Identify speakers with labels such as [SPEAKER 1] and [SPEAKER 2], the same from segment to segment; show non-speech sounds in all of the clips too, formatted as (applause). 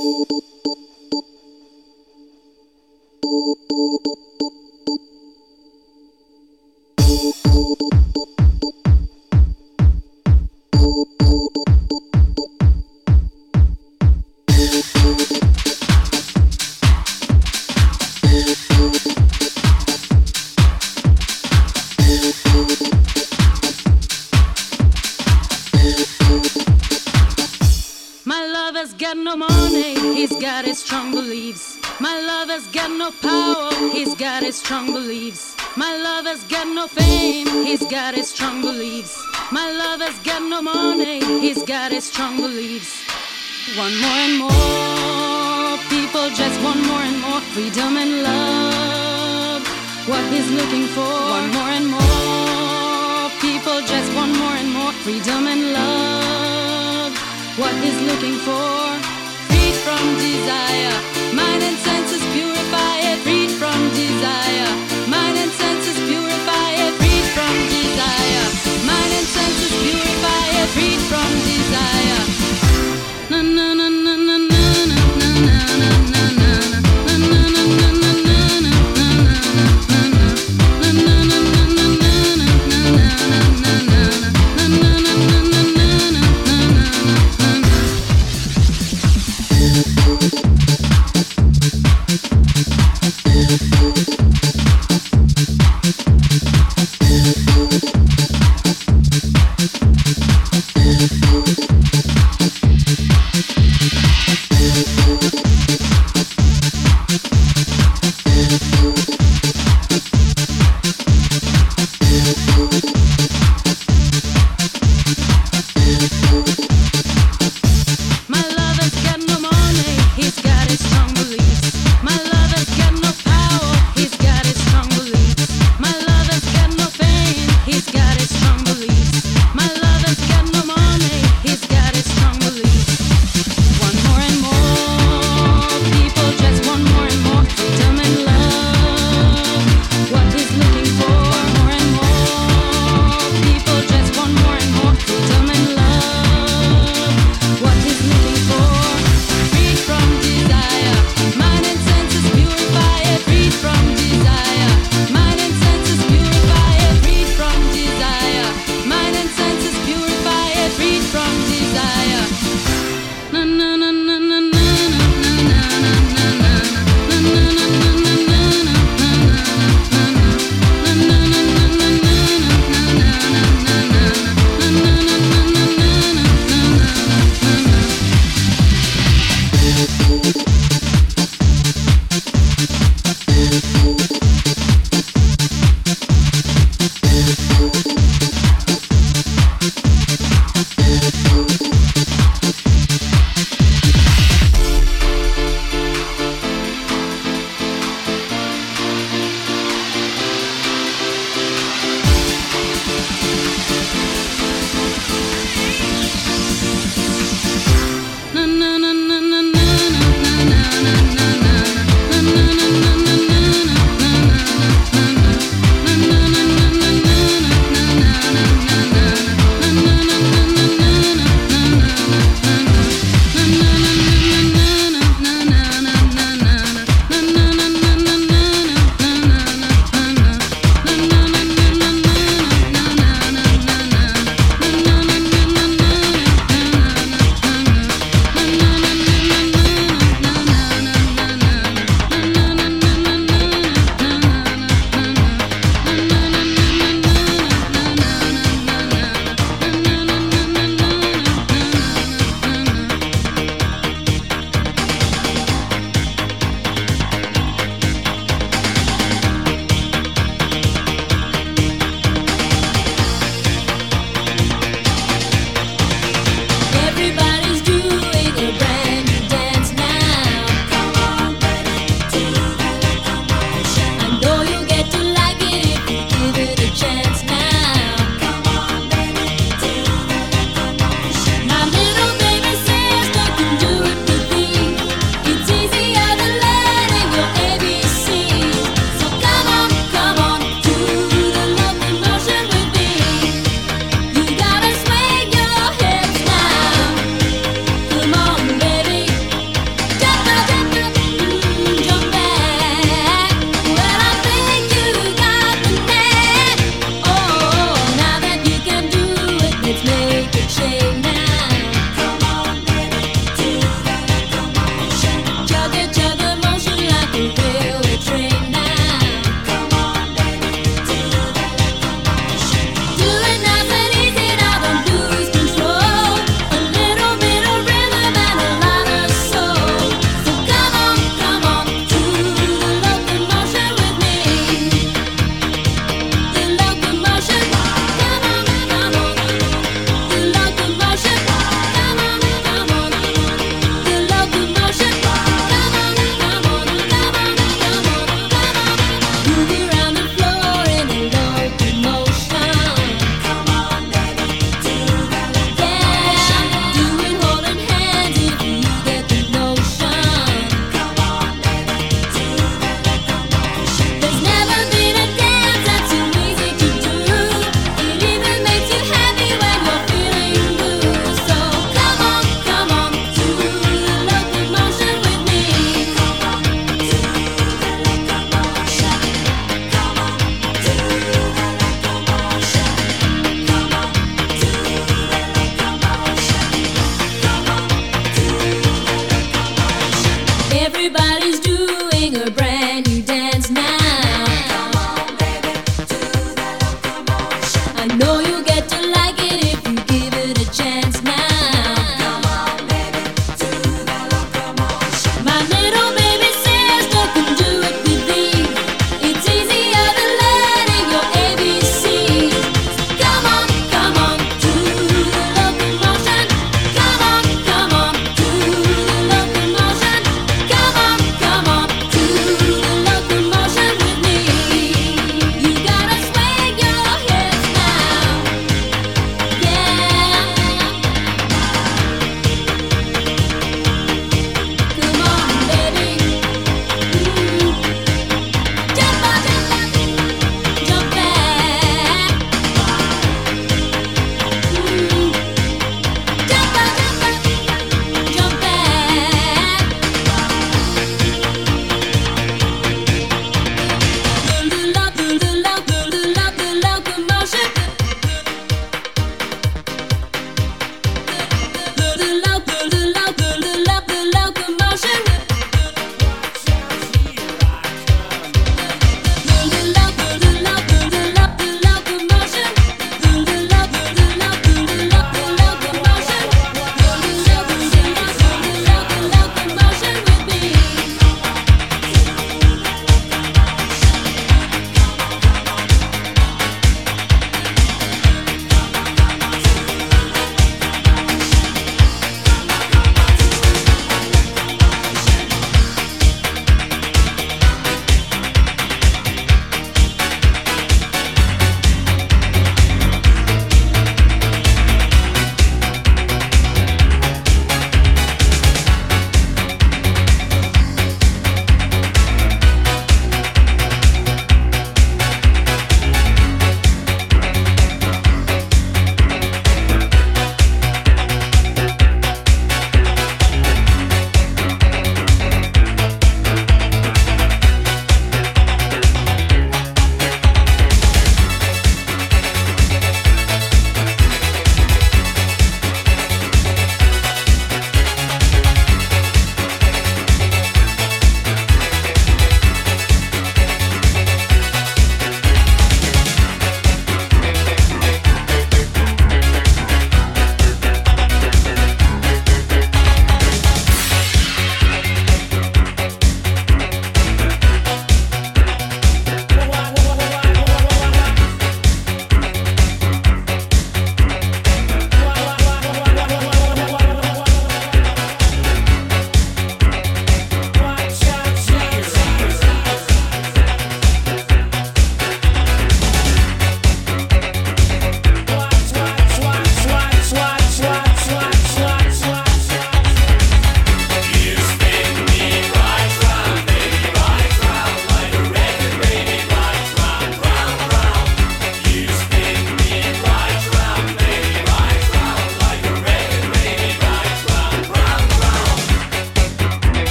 [SPEAKER 1] Música their strong beliefs. One more and more people just want more and more freedom and love. What he's looking for. One more and more people just want more and more freedom and love. What he's looking for. Free from desire, mind and senses pure.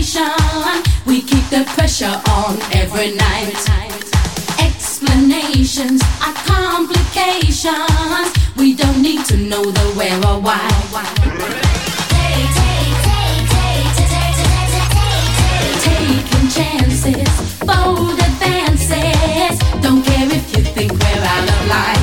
[SPEAKER 1] Nation. We keep the pressure on every night. Explanations are complications. We don't need to know the where or why. Taking
[SPEAKER 2] chances, bold advances. Don't care if you think we're out of line.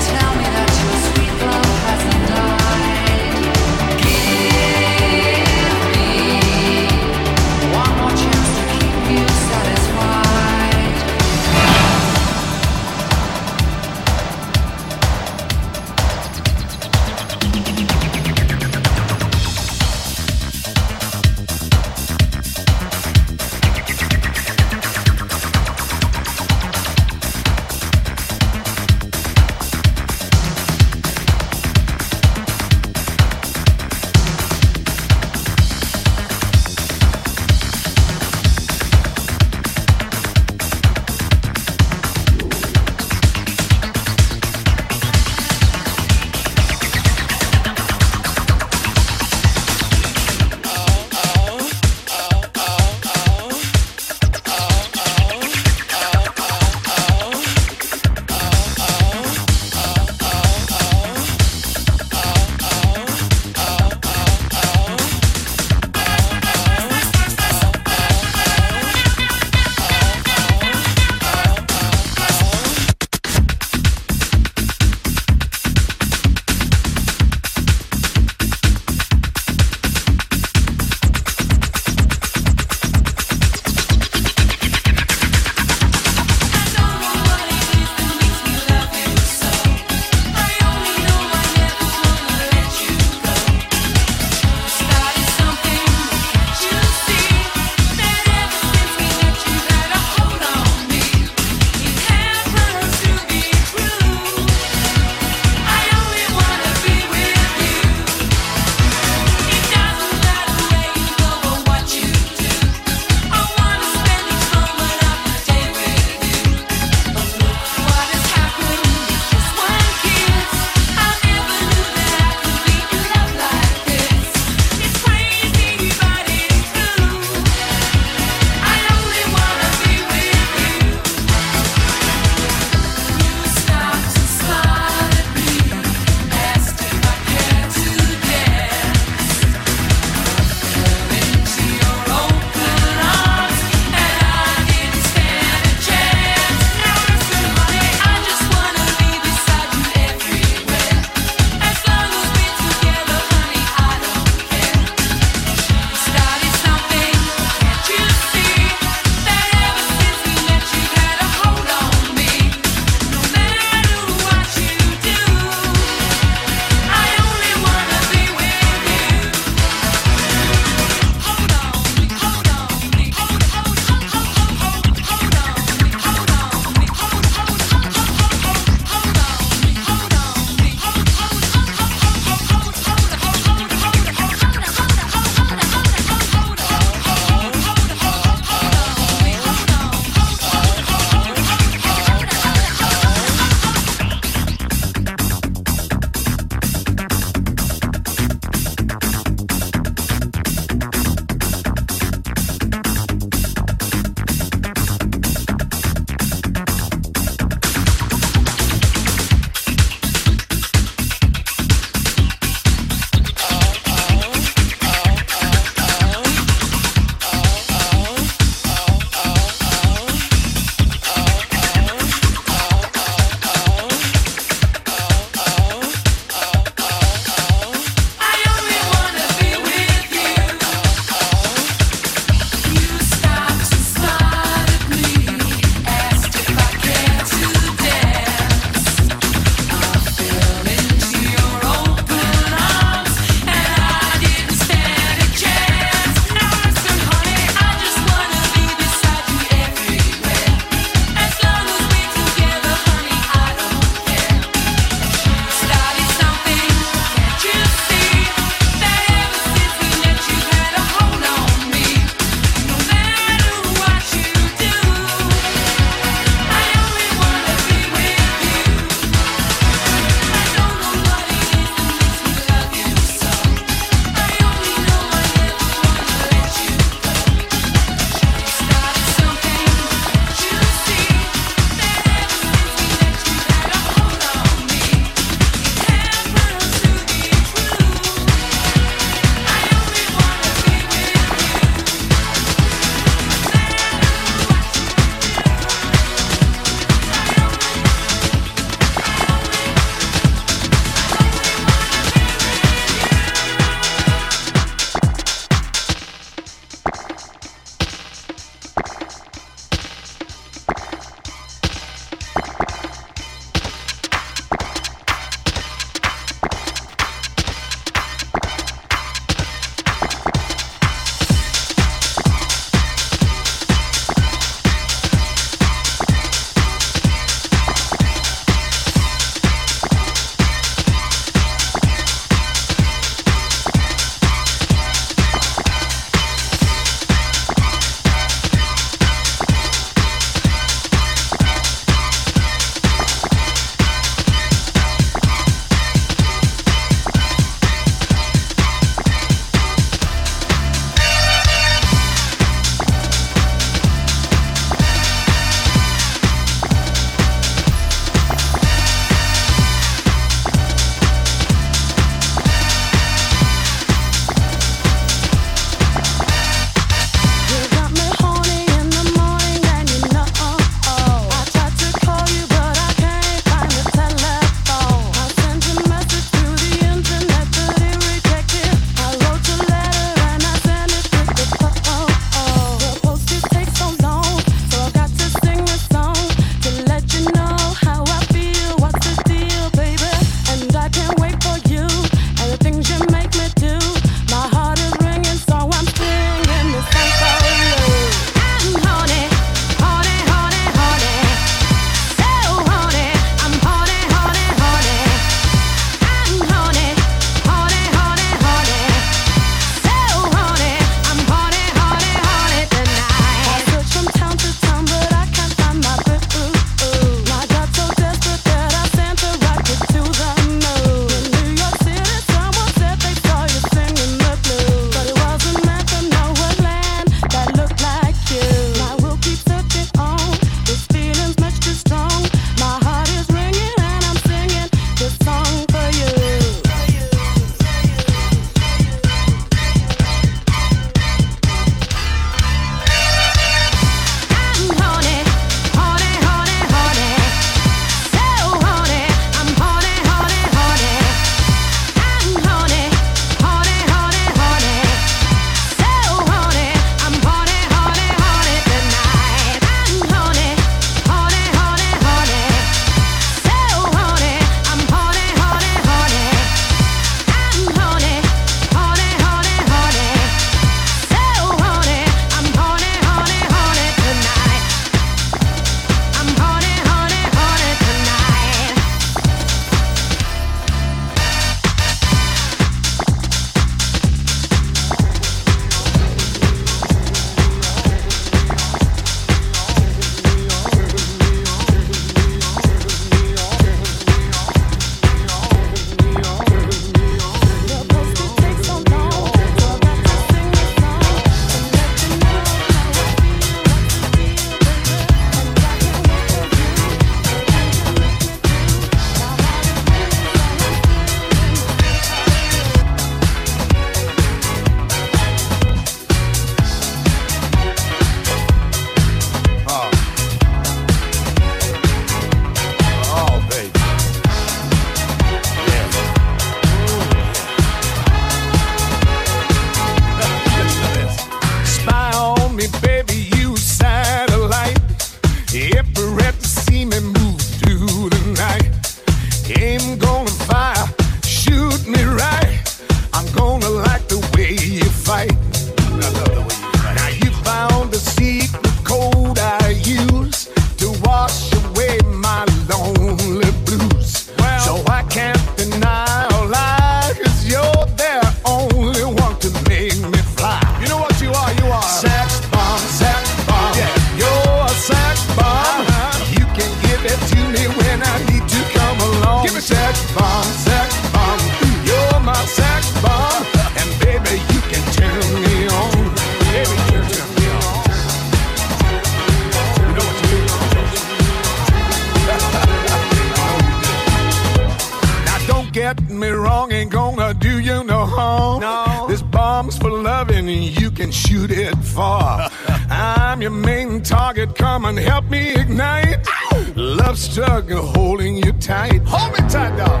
[SPEAKER 2] can shoot it far. (laughs) I'm your main target. Come and help me ignite. Love struggle holding you tight.
[SPEAKER 3] Hold me tight, dog.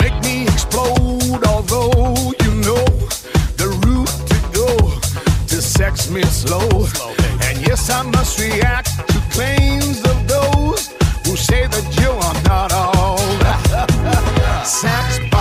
[SPEAKER 2] Make me explode. Although you know the route to go to sex me slow and yes, I must react to claims of those who say that you are not all. (laughs) Sex.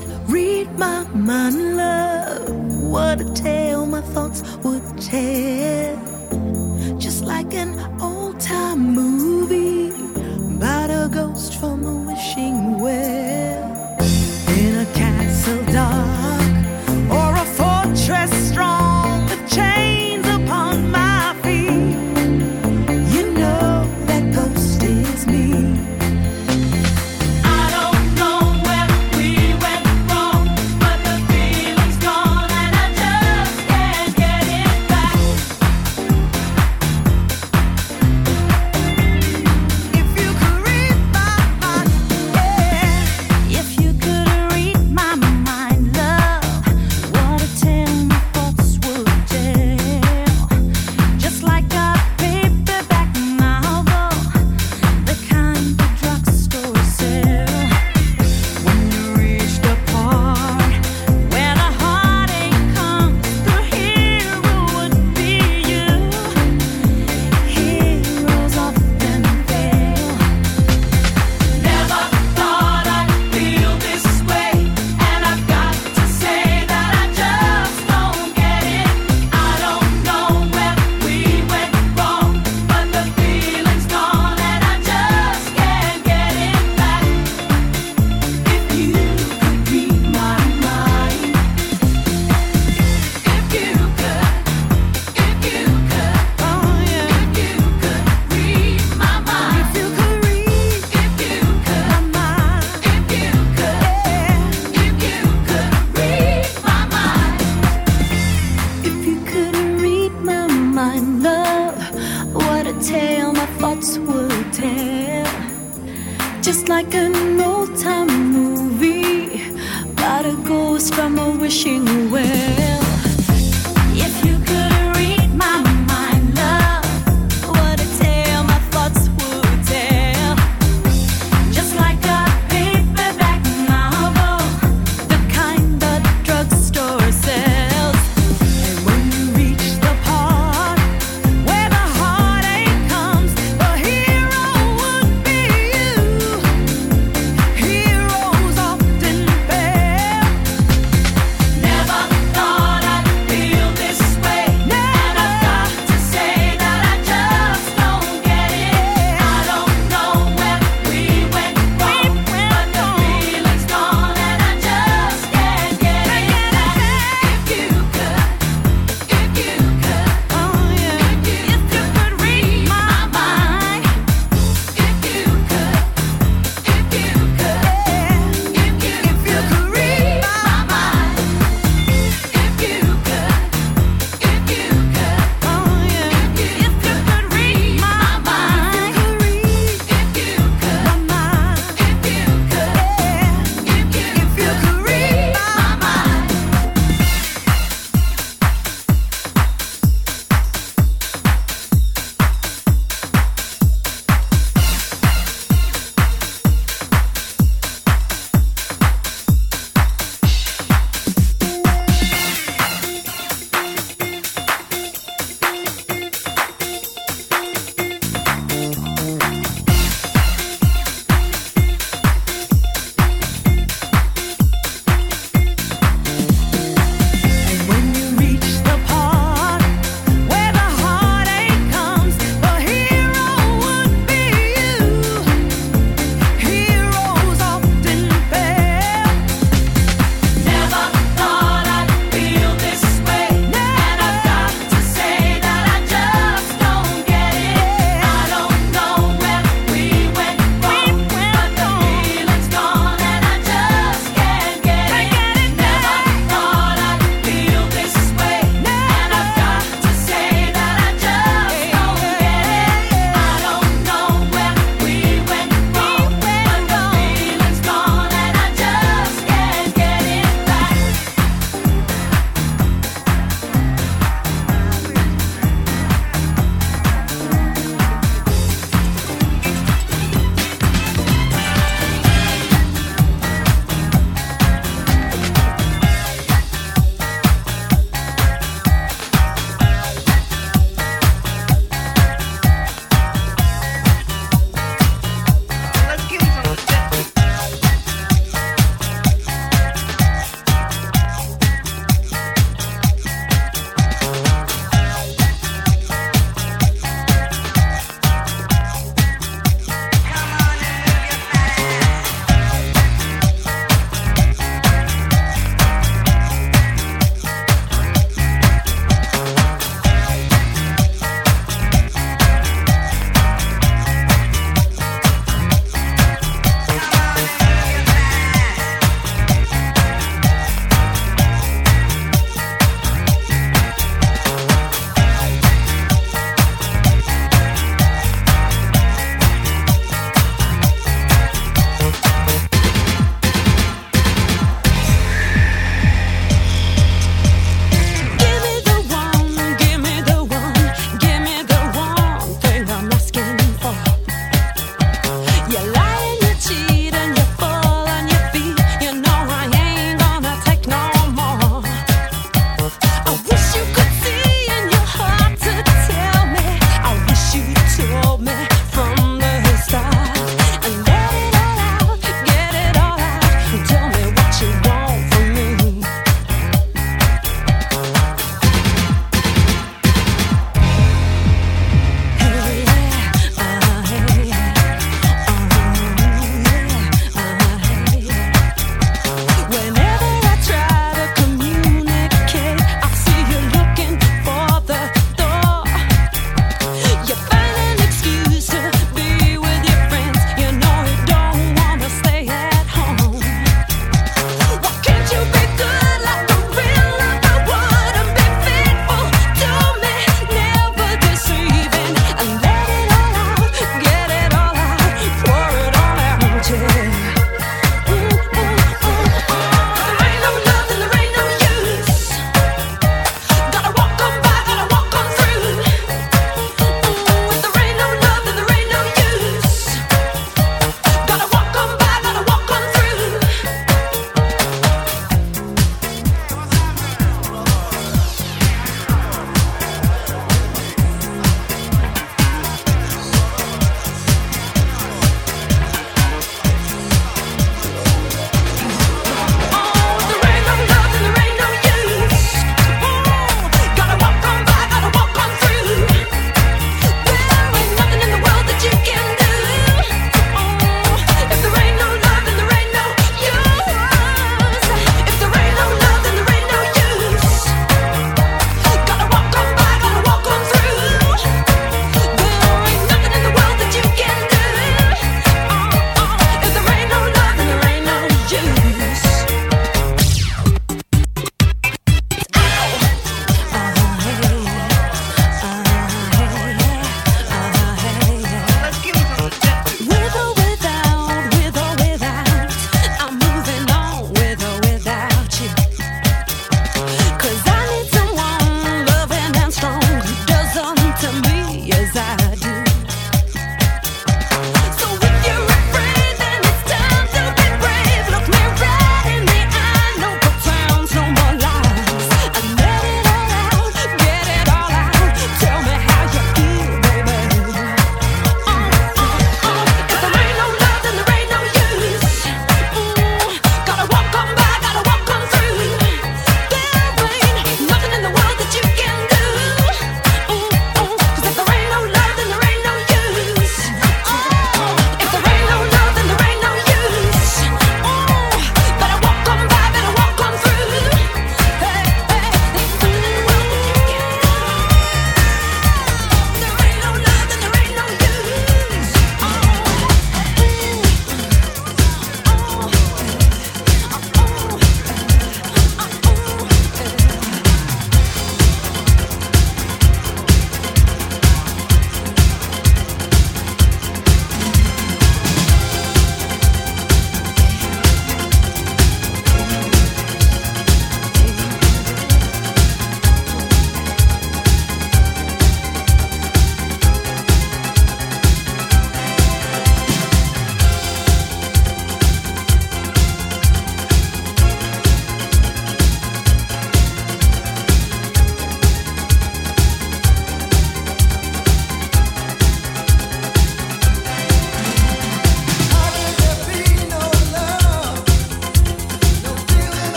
[SPEAKER 4] could read my mind, love, what a tale my thoughts would tell. Just like an old time movie about a ghost from a wishing well in a castle
[SPEAKER 5] dark.